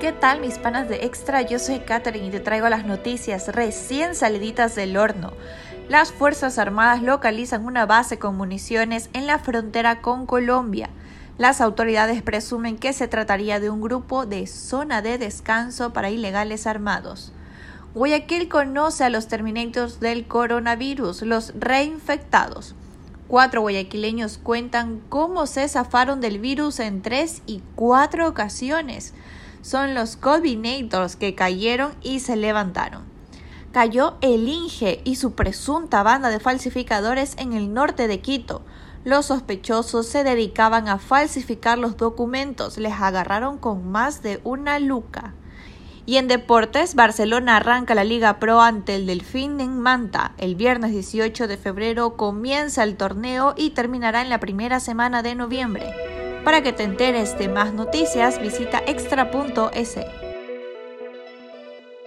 ¿Qué tal mis panas de extra? Yo soy Katherine y te traigo las noticias recién saliditas del horno. Las Fuerzas Armadas localizan una base con municiones en la frontera con Colombia. Las autoridades presumen que se trataría de un grupo de zona de descanso para ilegales armados. Guayaquil conoce a los terminators del coronavirus, los reinfectados. Cuatro guayaquileños cuentan cómo se zafaron del virus en tres y cuatro ocasiones son los Combinators que cayeron y se levantaron. Cayó el Inge y su presunta banda de falsificadores en el norte de Quito. Los sospechosos se dedicaban a falsificar los documentos, les agarraron con más de una luca. Y en deportes, Barcelona arranca la Liga Pro ante el Delfín en Manta. El viernes 18 de febrero comienza el torneo y terminará en la primera semana de noviembre. Para que te enteres de más noticias, visita extra.es.